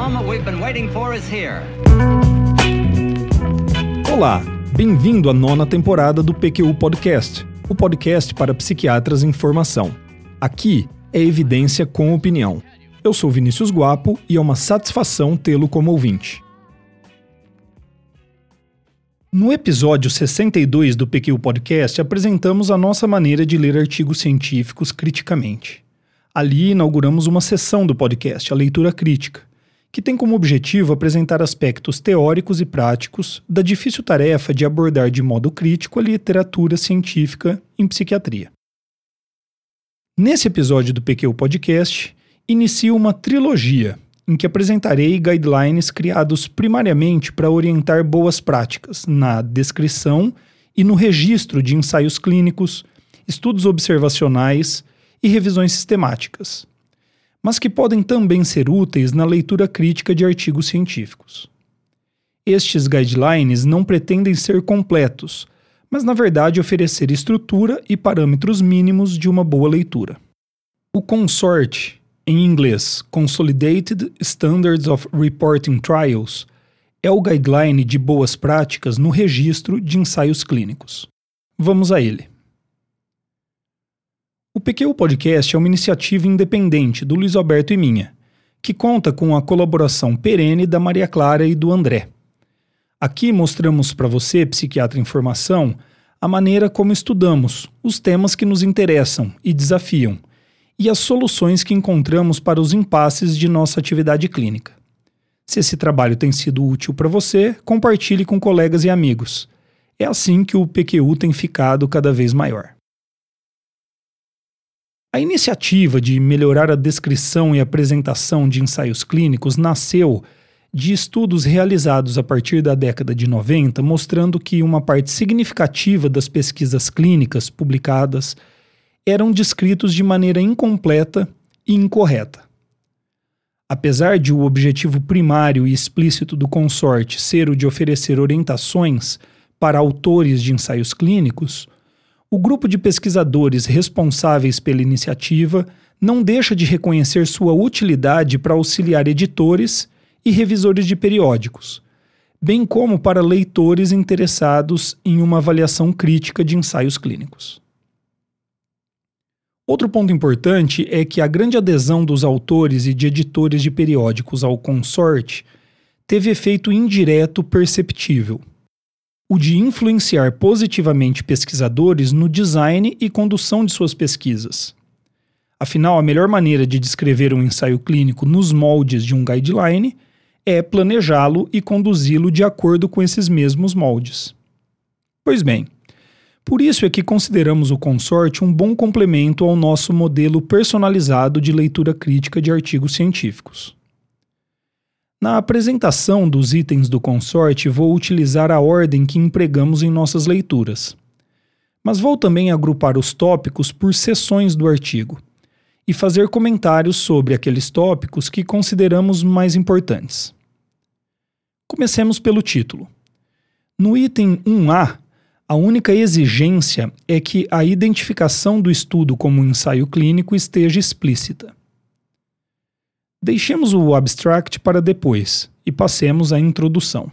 moment we've been waiting for is here. Olá, bem-vindo à nona temporada do PQU Podcast, o podcast para psiquiatras em formação. Aqui é evidência com opinião. Eu sou Vinícius Guapo e é uma satisfação tê-lo como ouvinte. No episódio 62 do PQ Podcast, apresentamos a nossa maneira de ler artigos científicos criticamente. Ali inauguramos uma sessão do podcast, a leitura crítica, que tem como objetivo apresentar aspectos teóricos e práticos da difícil tarefa de abordar de modo crítico a literatura científica em psiquiatria. Nesse episódio do PQ Podcast, inicio uma trilogia em que apresentarei guidelines criados primariamente para orientar boas práticas na descrição e no registro de ensaios clínicos, estudos observacionais e revisões sistemáticas, mas que podem também ser úteis na leitura crítica de artigos científicos. Estes guidelines não pretendem ser completos, mas na verdade oferecer estrutura e parâmetros mínimos de uma boa leitura. O consorte em inglês Consolidated Standards of Reporting Trials, é o guideline de boas práticas no registro de ensaios clínicos. Vamos a ele. O PQ Podcast é uma iniciativa independente do Luiz Alberto e minha, que conta com a colaboração perene da Maria Clara e do André. Aqui mostramos para você, psiquiatra em formação, a maneira como estudamos, os temas que nos interessam e desafiam e as soluções que encontramos para os impasses de nossa atividade clínica. Se esse trabalho tem sido útil para você, compartilhe com colegas e amigos. É assim que o PQU tem ficado cada vez maior. A iniciativa de melhorar a descrição e apresentação de ensaios clínicos nasceu de estudos realizados a partir da década de 90, mostrando que uma parte significativa das pesquisas clínicas publicadas eram descritos de maneira incompleta e incorreta. Apesar de o objetivo primário e explícito do consorte ser o de oferecer orientações para autores de ensaios clínicos, o grupo de pesquisadores responsáveis pela iniciativa não deixa de reconhecer sua utilidade para auxiliar editores e revisores de periódicos, bem como para leitores interessados em uma avaliação crítica de ensaios clínicos. Outro ponto importante é que a grande adesão dos autores e de editores de periódicos ao consorte teve efeito indireto perceptível. O de influenciar positivamente pesquisadores no design e condução de suas pesquisas. Afinal, a melhor maneira de descrever um ensaio clínico nos moldes de um guideline é planejá-lo e conduzi-lo de acordo com esses mesmos moldes. Pois bem, por isso é que consideramos o consórcio um bom complemento ao nosso modelo personalizado de leitura crítica de artigos científicos. Na apresentação dos itens do consórcio, vou utilizar a ordem que empregamos em nossas leituras. Mas vou também agrupar os tópicos por seções do artigo e fazer comentários sobre aqueles tópicos que consideramos mais importantes. Comecemos pelo título. No item 1A, a única exigência é que a identificação do estudo como um ensaio clínico esteja explícita. Deixemos o abstract para depois e passemos à introdução.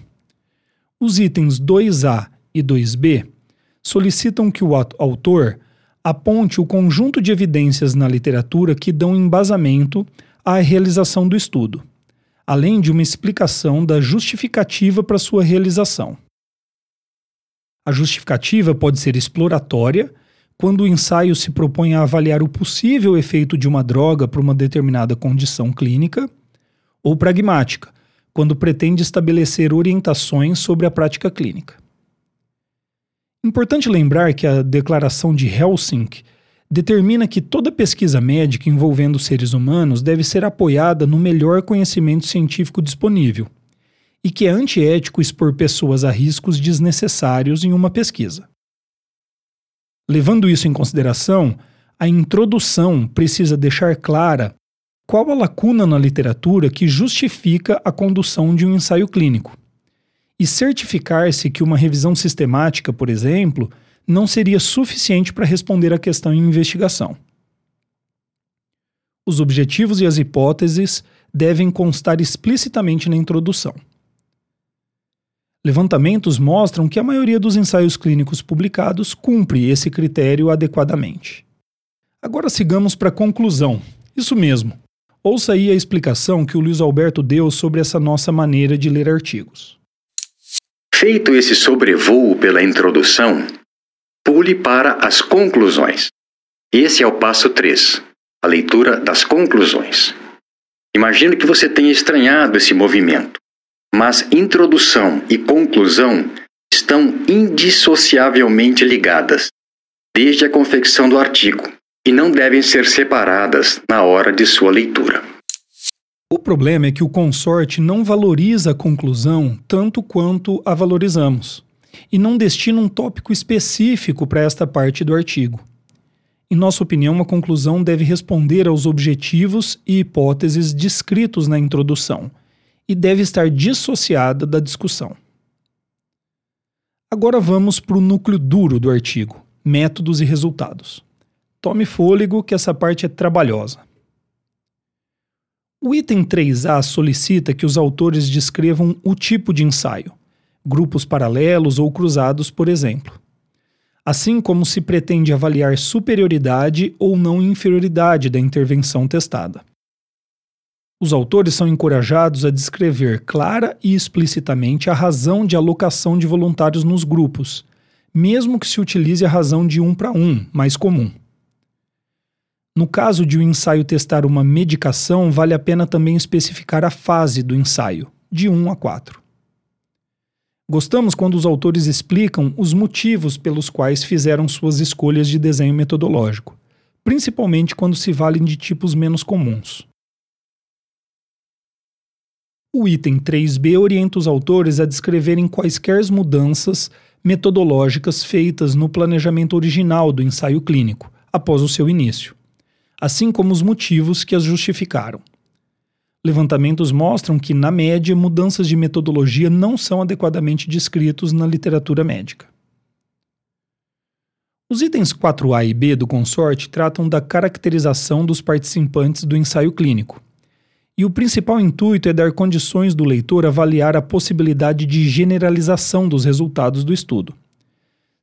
Os itens 2A e 2B solicitam que o autor aponte o conjunto de evidências na literatura que dão embasamento à realização do estudo, além de uma explicação da justificativa para sua realização. A justificativa pode ser exploratória, quando o ensaio se propõe a avaliar o possível efeito de uma droga para uma determinada condição clínica, ou pragmática, quando pretende estabelecer orientações sobre a prática clínica. Importante lembrar que a Declaração de Helsinki determina que toda pesquisa médica envolvendo seres humanos deve ser apoiada no melhor conhecimento científico disponível e que é antiético expor pessoas a riscos desnecessários em uma pesquisa. Levando isso em consideração, a introdução precisa deixar clara qual a lacuna na literatura que justifica a condução de um ensaio clínico, e certificar-se que uma revisão sistemática, por exemplo, não seria suficiente para responder à questão em investigação. Os objetivos e as hipóteses devem constar explicitamente na introdução. Levantamentos mostram que a maioria dos ensaios clínicos publicados cumpre esse critério adequadamente. Agora sigamos para a conclusão. Isso mesmo. Ouça aí a explicação que o Luiz Alberto deu sobre essa nossa maneira de ler artigos. Feito esse sobrevoo pela introdução, pule para as conclusões. Esse é o passo 3, a leitura das conclusões. Imagino que você tenha estranhado esse movimento, mas introdução e conclusão estão indissociavelmente ligadas, desde a confecção do artigo, e não devem ser separadas na hora de sua leitura. O problema é que o consorte não valoriza a conclusão tanto quanto a valorizamos, e não destina um tópico específico para esta parte do artigo. Em nossa opinião, uma conclusão deve responder aos objetivos e hipóteses descritos na introdução e deve estar dissociada da discussão. Agora vamos para o núcleo duro do artigo: métodos e resultados. Tome fôlego, que essa parte é trabalhosa. O item 3A solicita que os autores descrevam o tipo de ensaio, grupos paralelos ou cruzados, por exemplo. Assim como se pretende avaliar superioridade ou não inferioridade da intervenção testada. Os autores são encorajados a descrever clara e explicitamente a razão de alocação de voluntários nos grupos, mesmo que se utilize a razão de um para um, mais comum. No caso de o um ensaio testar uma medicação, vale a pena também especificar a fase do ensaio, de 1 a 4. Gostamos quando os autores explicam os motivos pelos quais fizeram suas escolhas de desenho metodológico, principalmente quando se valem de tipos menos comuns. O item 3b orienta os autores a descreverem quaisquer mudanças metodológicas feitas no planejamento original do ensaio clínico, após o seu início assim como os motivos que as justificaram. Levantamentos mostram que, na média, mudanças de metodologia não são adequadamente descritos na literatura médica. Os itens 4A e B do consorte tratam da caracterização dos participantes do ensaio clínico. E o principal intuito é dar condições do leitor avaliar a possibilidade de generalização dos resultados do estudo.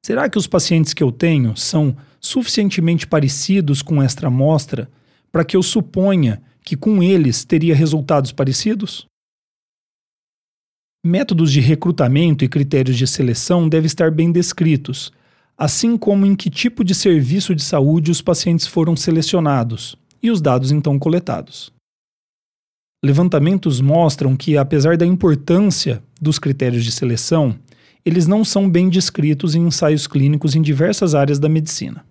Será que os pacientes que eu tenho são suficientemente parecidos com esta amostra para que eu suponha que com eles teria resultados parecidos? Métodos de recrutamento e critérios de seleção devem estar bem descritos, assim como em que tipo de serviço de saúde os pacientes foram selecionados e os dados então coletados. Levantamentos mostram que, apesar da importância dos critérios de seleção, eles não são bem descritos em ensaios clínicos em diversas áreas da medicina.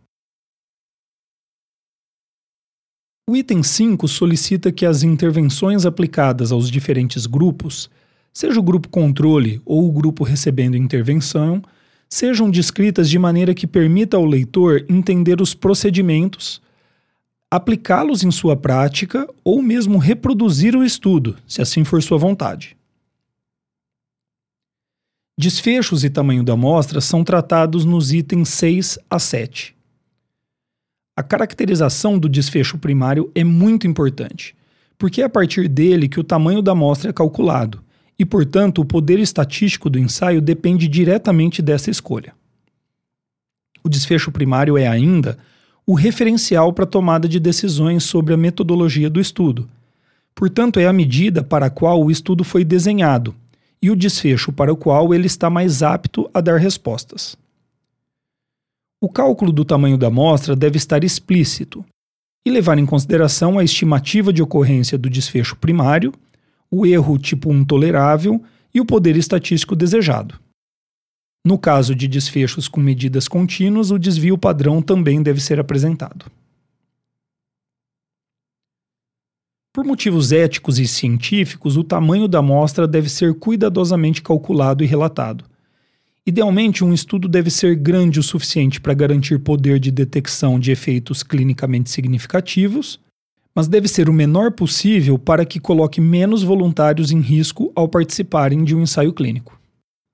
O item 5 solicita que as intervenções aplicadas aos diferentes grupos, seja o grupo controle ou o grupo recebendo intervenção, sejam descritas de maneira que permita ao leitor entender os procedimentos, aplicá-los em sua prática ou mesmo reproduzir o estudo, se assim for sua vontade. Desfechos e tamanho da amostra são tratados nos itens 6 a 7. A caracterização do desfecho primário é muito importante, porque é a partir dele que o tamanho da amostra é calculado, e, portanto, o poder estatístico do ensaio depende diretamente dessa escolha. O desfecho primário é ainda o referencial para a tomada de decisões sobre a metodologia do estudo. Portanto, é a medida para a qual o estudo foi desenhado e o desfecho para o qual ele está mais apto a dar respostas. O cálculo do tamanho da amostra deve estar explícito e levar em consideração a estimativa de ocorrência do desfecho primário, o erro tipo 1 tolerável e o poder estatístico desejado. No caso de desfechos com medidas contínuas, o desvio padrão também deve ser apresentado. Por motivos éticos e científicos, o tamanho da amostra deve ser cuidadosamente calculado e relatado. Idealmente, um estudo deve ser grande o suficiente para garantir poder de detecção de efeitos clinicamente significativos, mas deve ser o menor possível para que coloque menos voluntários em risco ao participarem de um ensaio clínico.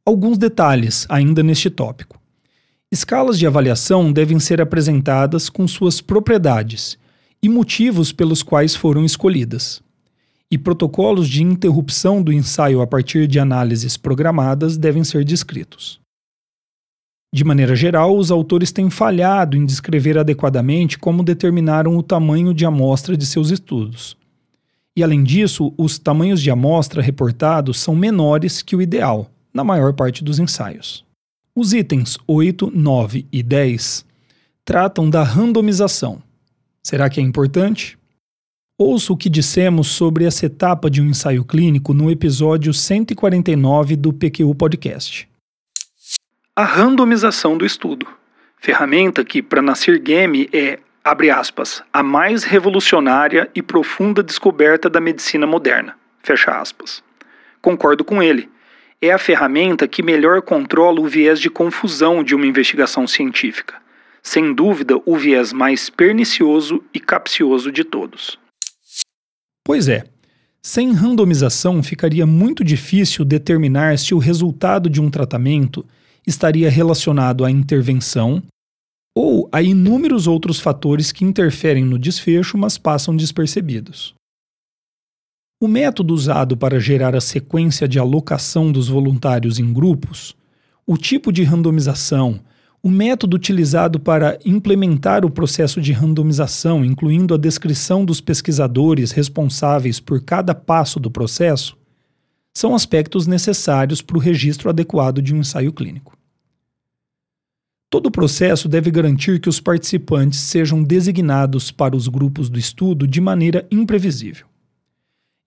Alguns detalhes ainda neste tópico. Escalas de avaliação devem ser apresentadas com suas propriedades e motivos pelos quais foram escolhidas. E protocolos de interrupção do ensaio a partir de análises programadas devem ser descritos. De maneira geral, os autores têm falhado em descrever adequadamente como determinaram o tamanho de amostra de seus estudos. E além disso, os tamanhos de amostra reportados são menores que o ideal, na maior parte dos ensaios. Os itens 8, 9 e 10 tratam da randomização. Será que é importante? Ouça o que dissemos sobre essa etapa de um ensaio clínico no episódio 149 do PQU Podcast a randomização do estudo, ferramenta que, para Nasir Game, é, abre aspas, a mais revolucionária e profunda descoberta da medicina moderna, fecha aspas. Concordo com ele. É a ferramenta que melhor controla o viés de confusão de uma investigação científica. Sem dúvida, o viés mais pernicioso e capcioso de todos. Pois é, sem randomização ficaria muito difícil determinar se o resultado de um tratamento estaria relacionado à intervenção ou a inúmeros outros fatores que interferem no desfecho, mas passam despercebidos. O método usado para gerar a sequência de alocação dos voluntários em grupos, o tipo de randomização, o método utilizado para implementar o processo de randomização, incluindo a descrição dos pesquisadores responsáveis por cada passo do processo, são aspectos necessários para o registro adequado de um ensaio clínico. Todo o processo deve garantir que os participantes sejam designados para os grupos do estudo de maneira imprevisível.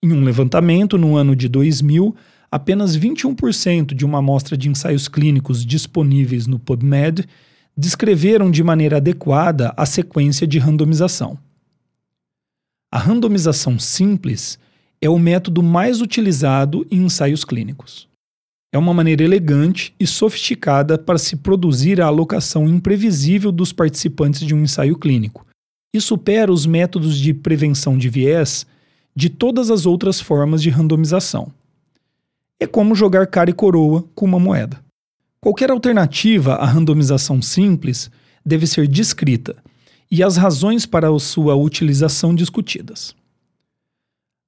Em um levantamento no ano de 2000, apenas 21% de uma amostra de ensaios clínicos disponíveis no PubMed descreveram de maneira adequada a sequência de randomização. A randomização simples é o método mais utilizado em ensaios clínicos. É uma maneira elegante e sofisticada para se produzir a alocação imprevisível dos participantes de um ensaio clínico e supera os métodos de prevenção de viés de todas as outras formas de randomização. É como jogar cara e coroa com uma moeda. Qualquer alternativa à randomização simples deve ser descrita e as razões para a sua utilização discutidas.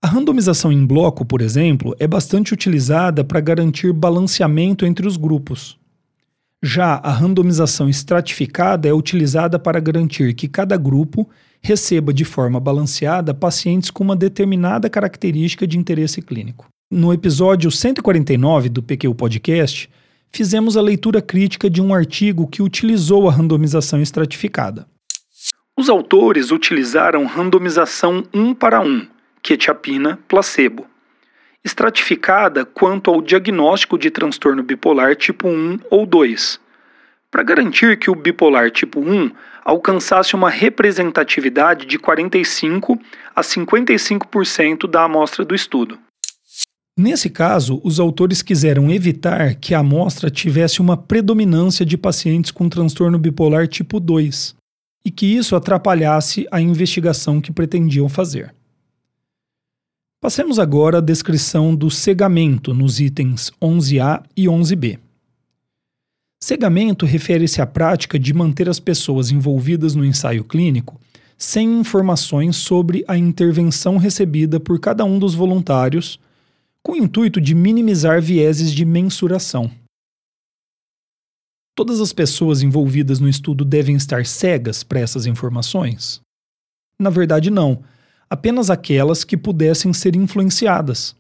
A randomização em bloco, por exemplo, é bastante utilizada para garantir balanceamento entre os grupos. Já a randomização estratificada é utilizada para garantir que cada grupo receba de forma balanceada pacientes com uma determinada característica de interesse clínico. No episódio 149 do PQ Podcast, fizemos a leitura crítica de um artigo que utilizou a randomização estratificada. Os autores utilizaram randomização 1 para 1, quetiapina, placebo. Estratificada quanto ao diagnóstico de transtorno bipolar tipo 1 ou 2, para garantir que o bipolar tipo 1 alcançasse uma representatividade de 45 a 55% da amostra do estudo. Nesse caso, os autores quiseram evitar que a amostra tivesse uma predominância de pacientes com transtorno bipolar tipo 2 e que isso atrapalhasse a investigação que pretendiam fazer. Passemos agora à descrição do cegamento nos itens 11A e 11B. Cegamento refere-se à prática de manter as pessoas envolvidas no ensaio clínico sem informações sobre a intervenção recebida por cada um dos voluntários, com o intuito de minimizar vieses de mensuração. Todas as pessoas envolvidas no estudo devem estar cegas para essas informações? Na verdade, não apenas aquelas que pudessem ser influenciadas,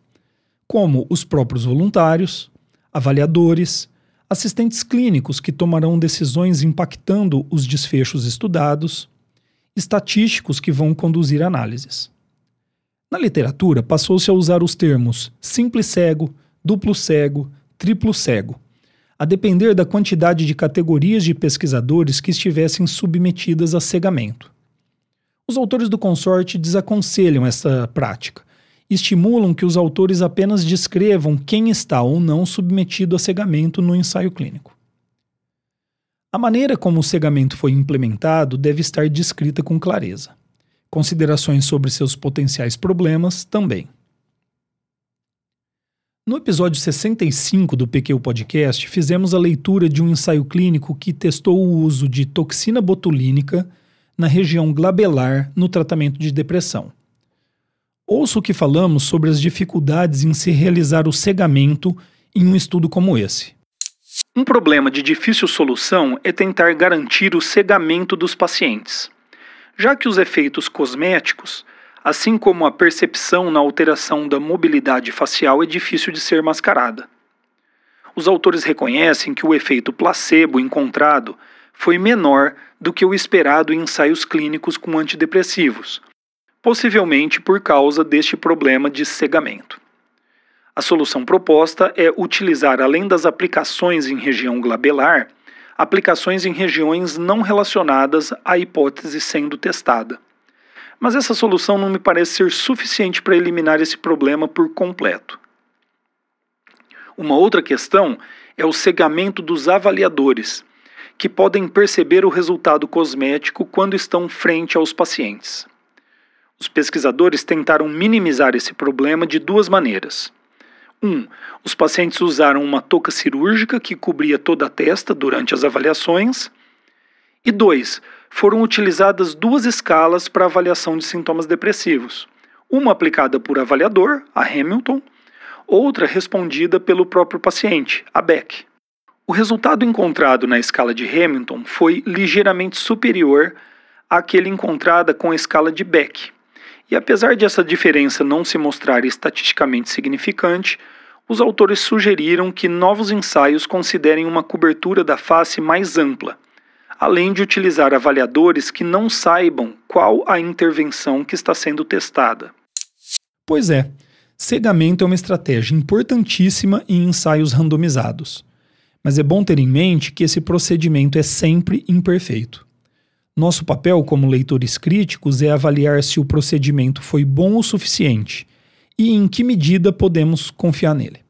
como os próprios voluntários, avaliadores, assistentes clínicos que tomarão decisões impactando os desfechos estudados, estatísticos que vão conduzir análises. Na literatura, passou-se a usar os termos simples cego, duplo cego, triplo cego, a depender da quantidade de categorias de pesquisadores que estivessem submetidas a cegamento. Os autores do consorte desaconselham essa prática. Estimulam que os autores apenas descrevam quem está ou não submetido a cegamento no ensaio clínico. A maneira como o cegamento foi implementado deve estar descrita com clareza. Considerações sobre seus potenciais problemas também. No episódio 65 do PQ Podcast, fizemos a leitura de um ensaio clínico que testou o uso de toxina botulínica na região glabelar no tratamento de depressão. Ouça o que falamos sobre as dificuldades em se realizar o cegamento em um estudo como esse. Um problema de difícil solução é tentar garantir o cegamento dos pacientes, já que os efeitos cosméticos, assim como a percepção na alteração da mobilidade facial, é difícil de ser mascarada. Os autores reconhecem que o efeito placebo encontrado foi menor do que o esperado em ensaios clínicos com antidepressivos, possivelmente por causa deste problema de cegamento. A solução proposta é utilizar, além das aplicações em região glabelar, aplicações em regiões não relacionadas à hipótese sendo testada. Mas essa solução não me parece ser suficiente para eliminar esse problema por completo. Uma outra questão é o cegamento dos avaliadores, que podem perceber o resultado cosmético quando estão frente aos pacientes. Os pesquisadores tentaram minimizar esse problema de duas maneiras. 1. Um, os pacientes usaram uma touca cirúrgica que cobria toda a testa durante as avaliações. E 2. Foram utilizadas duas escalas para avaliação de sintomas depressivos. Uma aplicada por avaliador, a Hamilton, outra respondida pelo próprio paciente, a Beck. O resultado encontrado na escala de Hamilton foi ligeiramente superior àquele encontrada com a escala de Beck. E apesar de essa diferença não se mostrar estatisticamente significante, os autores sugeriram que novos ensaios considerem uma cobertura da face mais ampla, além de utilizar avaliadores que não saibam qual a intervenção que está sendo testada. Pois é, cegamento é uma estratégia importantíssima em ensaios randomizados mas é bom ter em mente que esse procedimento é sempre imperfeito. Nosso papel como leitores críticos é avaliar se o procedimento foi bom o suficiente e em que medida podemos confiar nele.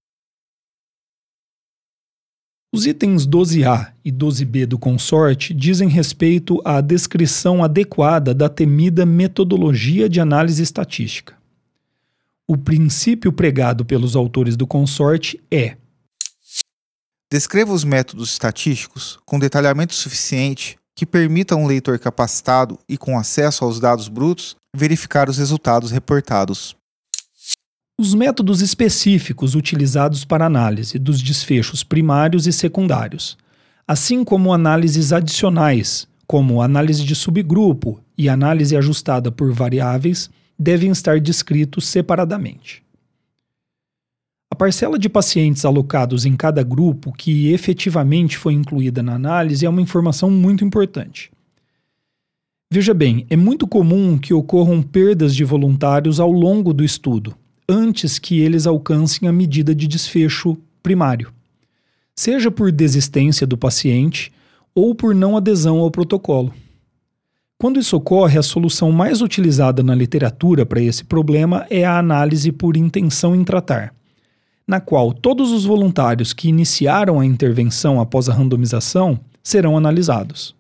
Os itens 12A e 12B do consorte dizem respeito à descrição adequada da temida metodologia de análise estatística. O princípio pregado pelos autores do consorte é Descreva os métodos estatísticos com detalhamento suficiente que permita a um leitor capacitado e com acesso aos dados brutos verificar os resultados reportados. Os métodos específicos utilizados para análise dos desfechos primários e secundários, assim como análises adicionais, como análise de subgrupo e análise ajustada por variáveis, devem estar descritos separadamente. A parcela de pacientes alocados em cada grupo que efetivamente foi incluída na análise é uma informação muito importante. Veja bem, é muito comum que ocorram perdas de voluntários ao longo do estudo, antes que eles alcancem a medida de desfecho primário, seja por desistência do paciente ou por não adesão ao protocolo. Quando isso ocorre, a solução mais utilizada na literatura para esse problema é a análise por intenção em tratar na qual todos os voluntários que iniciaram a intervenção após a randomização serão analisados.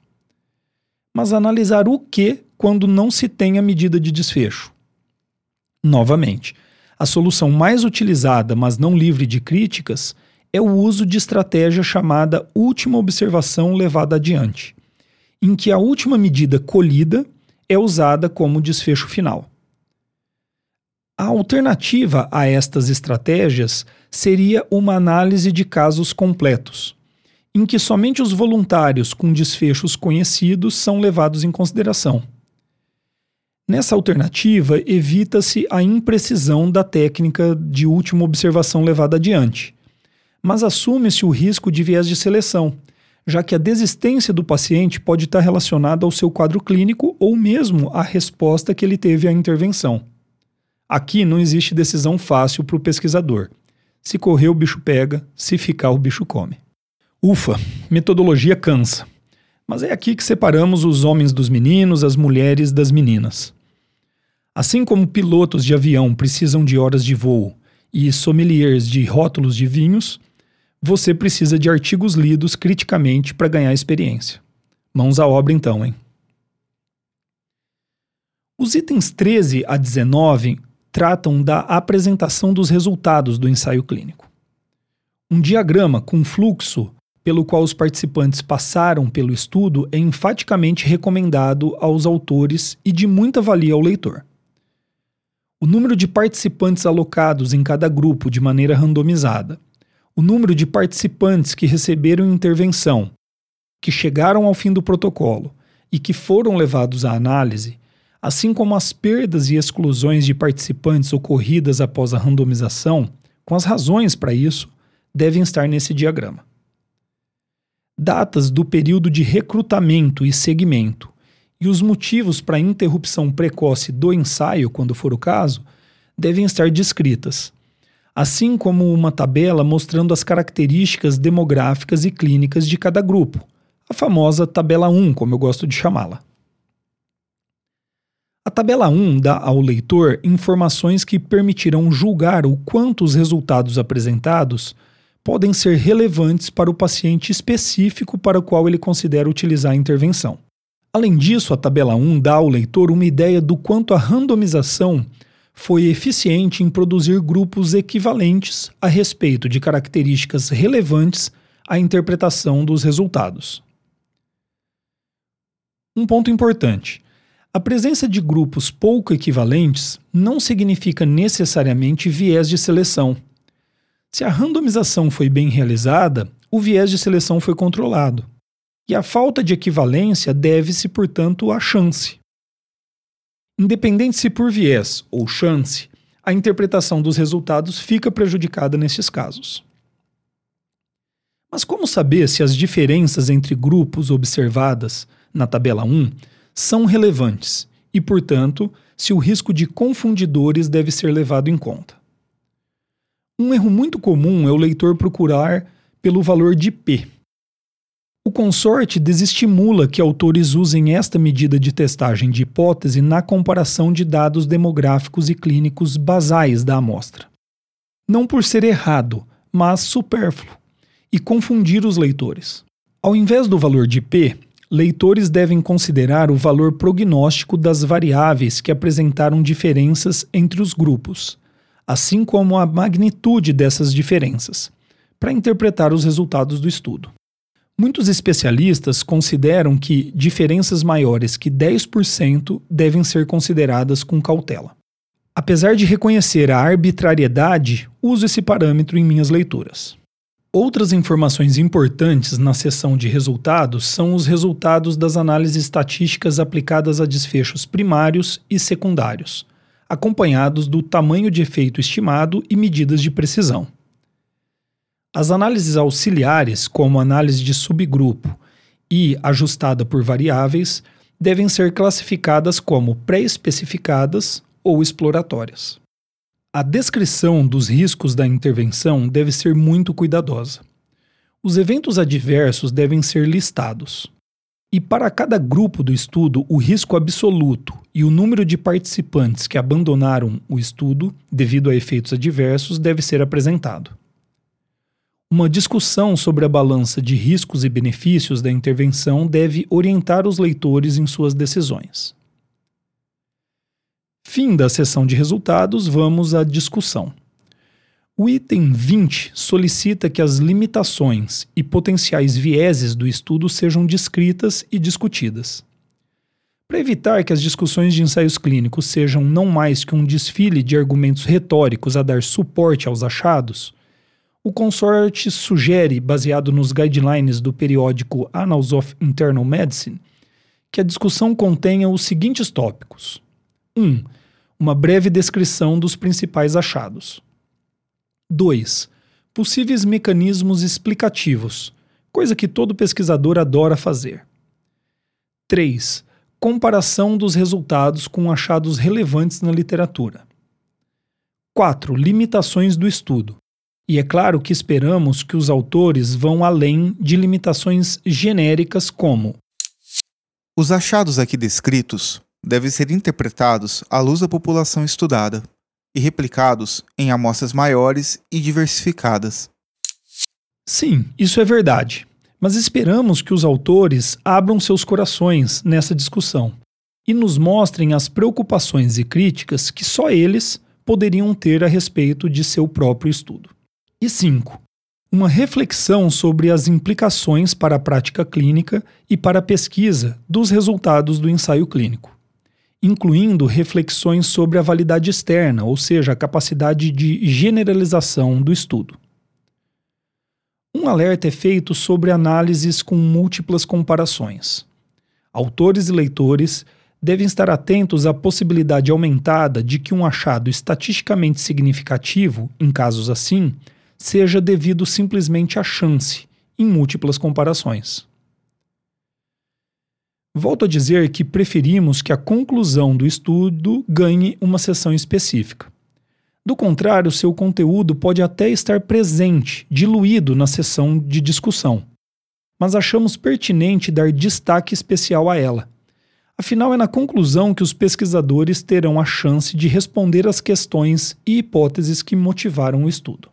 Mas analisar o que quando não se tem a medida de desfecho? Novamente, a solução mais utilizada, mas não livre de críticas, é o uso de estratégia chamada última observação levada adiante, em que a última medida colhida é usada como desfecho final. A alternativa a estas estratégias seria uma análise de casos completos, em que somente os voluntários com desfechos conhecidos são levados em consideração. Nessa alternativa, evita-se a imprecisão da técnica de última observação levada adiante, mas assume-se o risco de viés de seleção, já que a desistência do paciente pode estar relacionada ao seu quadro clínico ou mesmo à resposta que ele teve à intervenção. Aqui não existe decisão fácil para o pesquisador. Se correr, o bicho pega, se ficar, o bicho come. Ufa, metodologia cansa. Mas é aqui que separamos os homens dos meninos, as mulheres das meninas. Assim como pilotos de avião precisam de horas de voo e sommeliers de rótulos de vinhos, você precisa de artigos lidos criticamente para ganhar experiência. Mãos à obra então, hein? Os itens 13 a 19 tratam da apresentação dos resultados do ensaio clínico. Um diagrama com fluxo pelo qual os participantes passaram pelo estudo é enfaticamente recomendado aos autores e de muita valia ao leitor. O número de participantes alocados em cada grupo de maneira randomizada, o número de participantes que receberam intervenção, que chegaram ao fim do protocolo e que foram levados à análise, assim como as perdas e exclusões de participantes ocorridas após a randomização, com as razões para isso, devem estar nesse diagrama. Datas do período de recrutamento e segmento e os motivos para interrupção precoce do ensaio, quando for o caso, devem estar descritas, assim como uma tabela mostrando as características demográficas e clínicas de cada grupo, a famosa tabela 1, como eu gosto de chamá-la. A tabela 1 dá ao leitor informações que permitirão julgar o quanto os resultados apresentados podem ser relevantes para o paciente específico para o qual ele considera utilizar a intervenção. Além disso, a tabela 1 dá ao leitor uma ideia do quanto a randomização foi eficiente em produzir grupos equivalentes a respeito de características relevantes à interpretação dos resultados. Um ponto importante: a presença de grupos pouco equivalentes não significa necessariamente viés de seleção. Se a randomização foi bem realizada, o viés de seleção foi controlado. E a falta de equivalência deve-se, portanto, à chance. Independente se por viés ou chance, a interpretação dos resultados fica prejudicada nesses casos. Mas como saber se as diferenças entre grupos observadas na tabela 1 são relevantes e, portanto, se o risco de confundidores deve ser levado em conta? Um erro muito comum é o leitor procurar pelo valor de P. O consorte desestimula que autores usem esta medida de testagem de hipótese na comparação de dados demográficos e clínicos basais da amostra. Não por ser errado, mas supérfluo, e confundir os leitores. Ao invés do valor de P, leitores devem considerar o valor prognóstico das variáveis que apresentaram diferenças entre os grupos assim como a magnitude dessas diferenças, para interpretar os resultados do estudo. Muitos especialistas consideram que diferenças maiores que 10% devem ser consideradas com cautela. Apesar de reconhecer a arbitrariedade, uso esse parâmetro em minhas leituras. Outras informações importantes na seção de resultados são os resultados das análises estatísticas aplicadas a desfechos primários e secundários, acompanhados do tamanho de efeito estimado e medidas de precisão. As análises auxiliares, como análise de subgrupo e ajustada por variáveis, devem ser classificadas como pré-especificadas ou exploratórias. A descrição dos riscos da intervenção deve ser muito cuidadosa. Os eventos adversos devem ser listados. E para cada grupo do estudo, o risco absoluto e o número de participantes que abandonaram o estudo devido a efeitos adversos deve ser apresentado. Uma discussão sobre a balança de riscos e benefícios da intervenção deve orientar os leitores em suas decisões. Fim da sessão de resultados, vamos à discussão. O item 20 solicita que as limitações e potenciais vieses do estudo sejam descritas e discutidas. Para evitar que as discussões de ensaios clínicos sejam não mais que um desfile de argumentos retóricos a dar suporte aos achados, o consorte sugere, baseado nos guidelines do periódico Annals of Internal Medicine, que a discussão contenha os seguintes tópicos: 1. Um, uma breve descrição dos principais achados. 2. Possíveis mecanismos explicativos, coisa que todo pesquisador adora fazer. 3. Comparação dos resultados com achados relevantes na literatura. 4. Limitações do estudo. E é claro que esperamos que os autores vão além de limitações genéricas como: Os achados aqui descritos devem ser interpretados à luz da população estudada e replicados em amostras maiores e diversificadas. Sim, isso é verdade. Mas esperamos que os autores abram seus corações nessa discussão e nos mostrem as preocupações e críticas que só eles poderiam ter a respeito de seu próprio estudo. E 5. uma reflexão sobre as implicações para a prática clínica e para a pesquisa dos resultados do ensaio clínico, incluindo reflexões sobre a validade externa, ou seja, a capacidade de generalização do estudo. Um alerta é feito sobre análises com múltiplas comparações. Autores e leitores devem estar atentos à possibilidade aumentada de que um achado estatisticamente significativo, em casos assim, seja devido simplesmente à chance, em múltiplas comparações. Volto a dizer que preferimos que a conclusão do estudo ganhe uma sessão específica. Do contrário, seu conteúdo pode até estar presente, diluído na sessão de discussão. Mas achamos pertinente dar destaque especial a ela. Afinal, é na conclusão que os pesquisadores terão a chance de responder às questões e hipóteses que motivaram o estudo.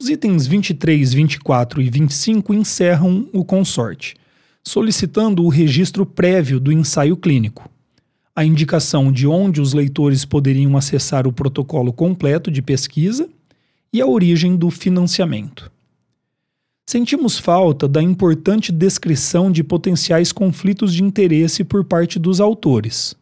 Os itens 23, 24 e 25 encerram o consorte, solicitando o registro prévio do ensaio clínico, a indicação de onde os leitores poderiam acessar o protocolo completo de pesquisa e a origem do financiamento. Sentimos falta da importante descrição de potenciais conflitos de interesse por parte dos autores.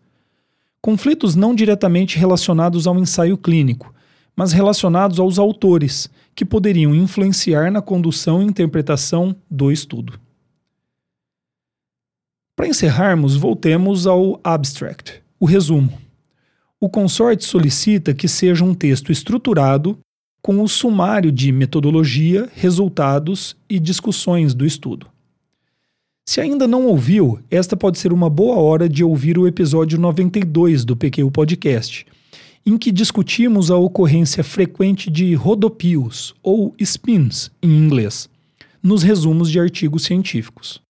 Conflitos não diretamente relacionados ao ensaio clínico, mas relacionados aos autores, que poderiam influenciar na condução e interpretação do estudo. Para encerrarmos, voltemos ao abstract, o resumo. O consorte solicita que seja um texto estruturado com o sumário de metodologia, resultados e discussões do estudo. Se ainda não ouviu, esta pode ser uma boa hora de ouvir o episódio 92 do PQ Podcast em que discutimos a ocorrência frequente de rodopios, ou spins em inglês, nos resumos de artigos científicos.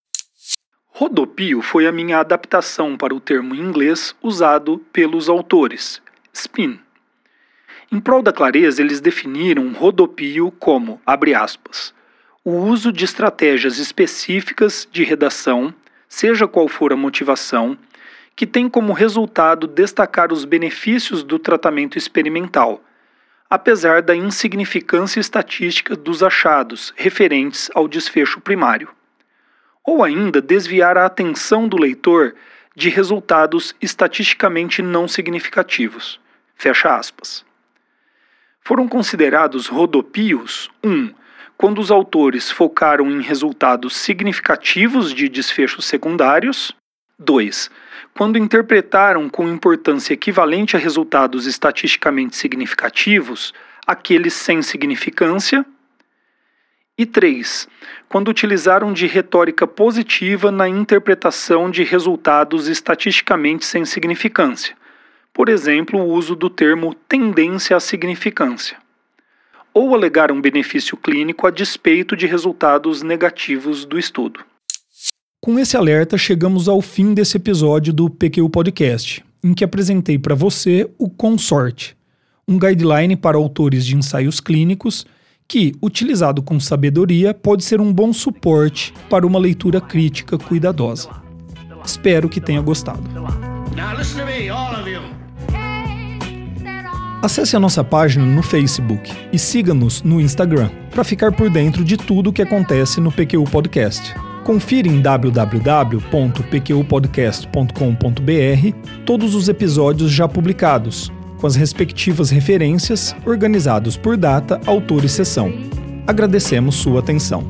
Rodopio foi a minha adaptação para o termo em inglês usado pelos autores, spin. Em prol da clareza, eles definiram rodopio como, abre aspas, o uso de estratégias específicas de redação, seja qual for a motivação, que tem como resultado destacar os benefícios do tratamento experimental, apesar da insignificância estatística dos achados referentes ao desfecho primário. Ou ainda desviar a atenção do leitor de resultados estatisticamente não significativos. Fecha aspas. Foram considerados rodopios 1. Um, quando os autores focaram em resultados significativos de desfechos secundários. 2 quando interpretaram com importância equivalente a resultados estatisticamente significativos aqueles sem significância. E 3. Quando utilizaram de retórica positiva na interpretação de resultados estatisticamente sem significância, por exemplo, o uso do termo tendência à significância. Ou alegaram benefício clínico a despeito de resultados negativos do estudo. Com esse alerta, chegamos ao fim desse episódio do PQ Podcast, em que apresentei para você o Consorte, um guideline para autores de ensaios clínicos que, utilizado com sabedoria, pode ser um bom suporte para uma leitura crítica cuidadosa. Espero que tenha gostado. Acesse a nossa página no Facebook e siga-nos no Instagram para ficar por dentro de tudo o que acontece no PQ Podcast. Confira em www.pqpodcast.com.br todos os episódios já publicados, com as respectivas referências, organizados por data, autor e sessão. Agradecemos sua atenção.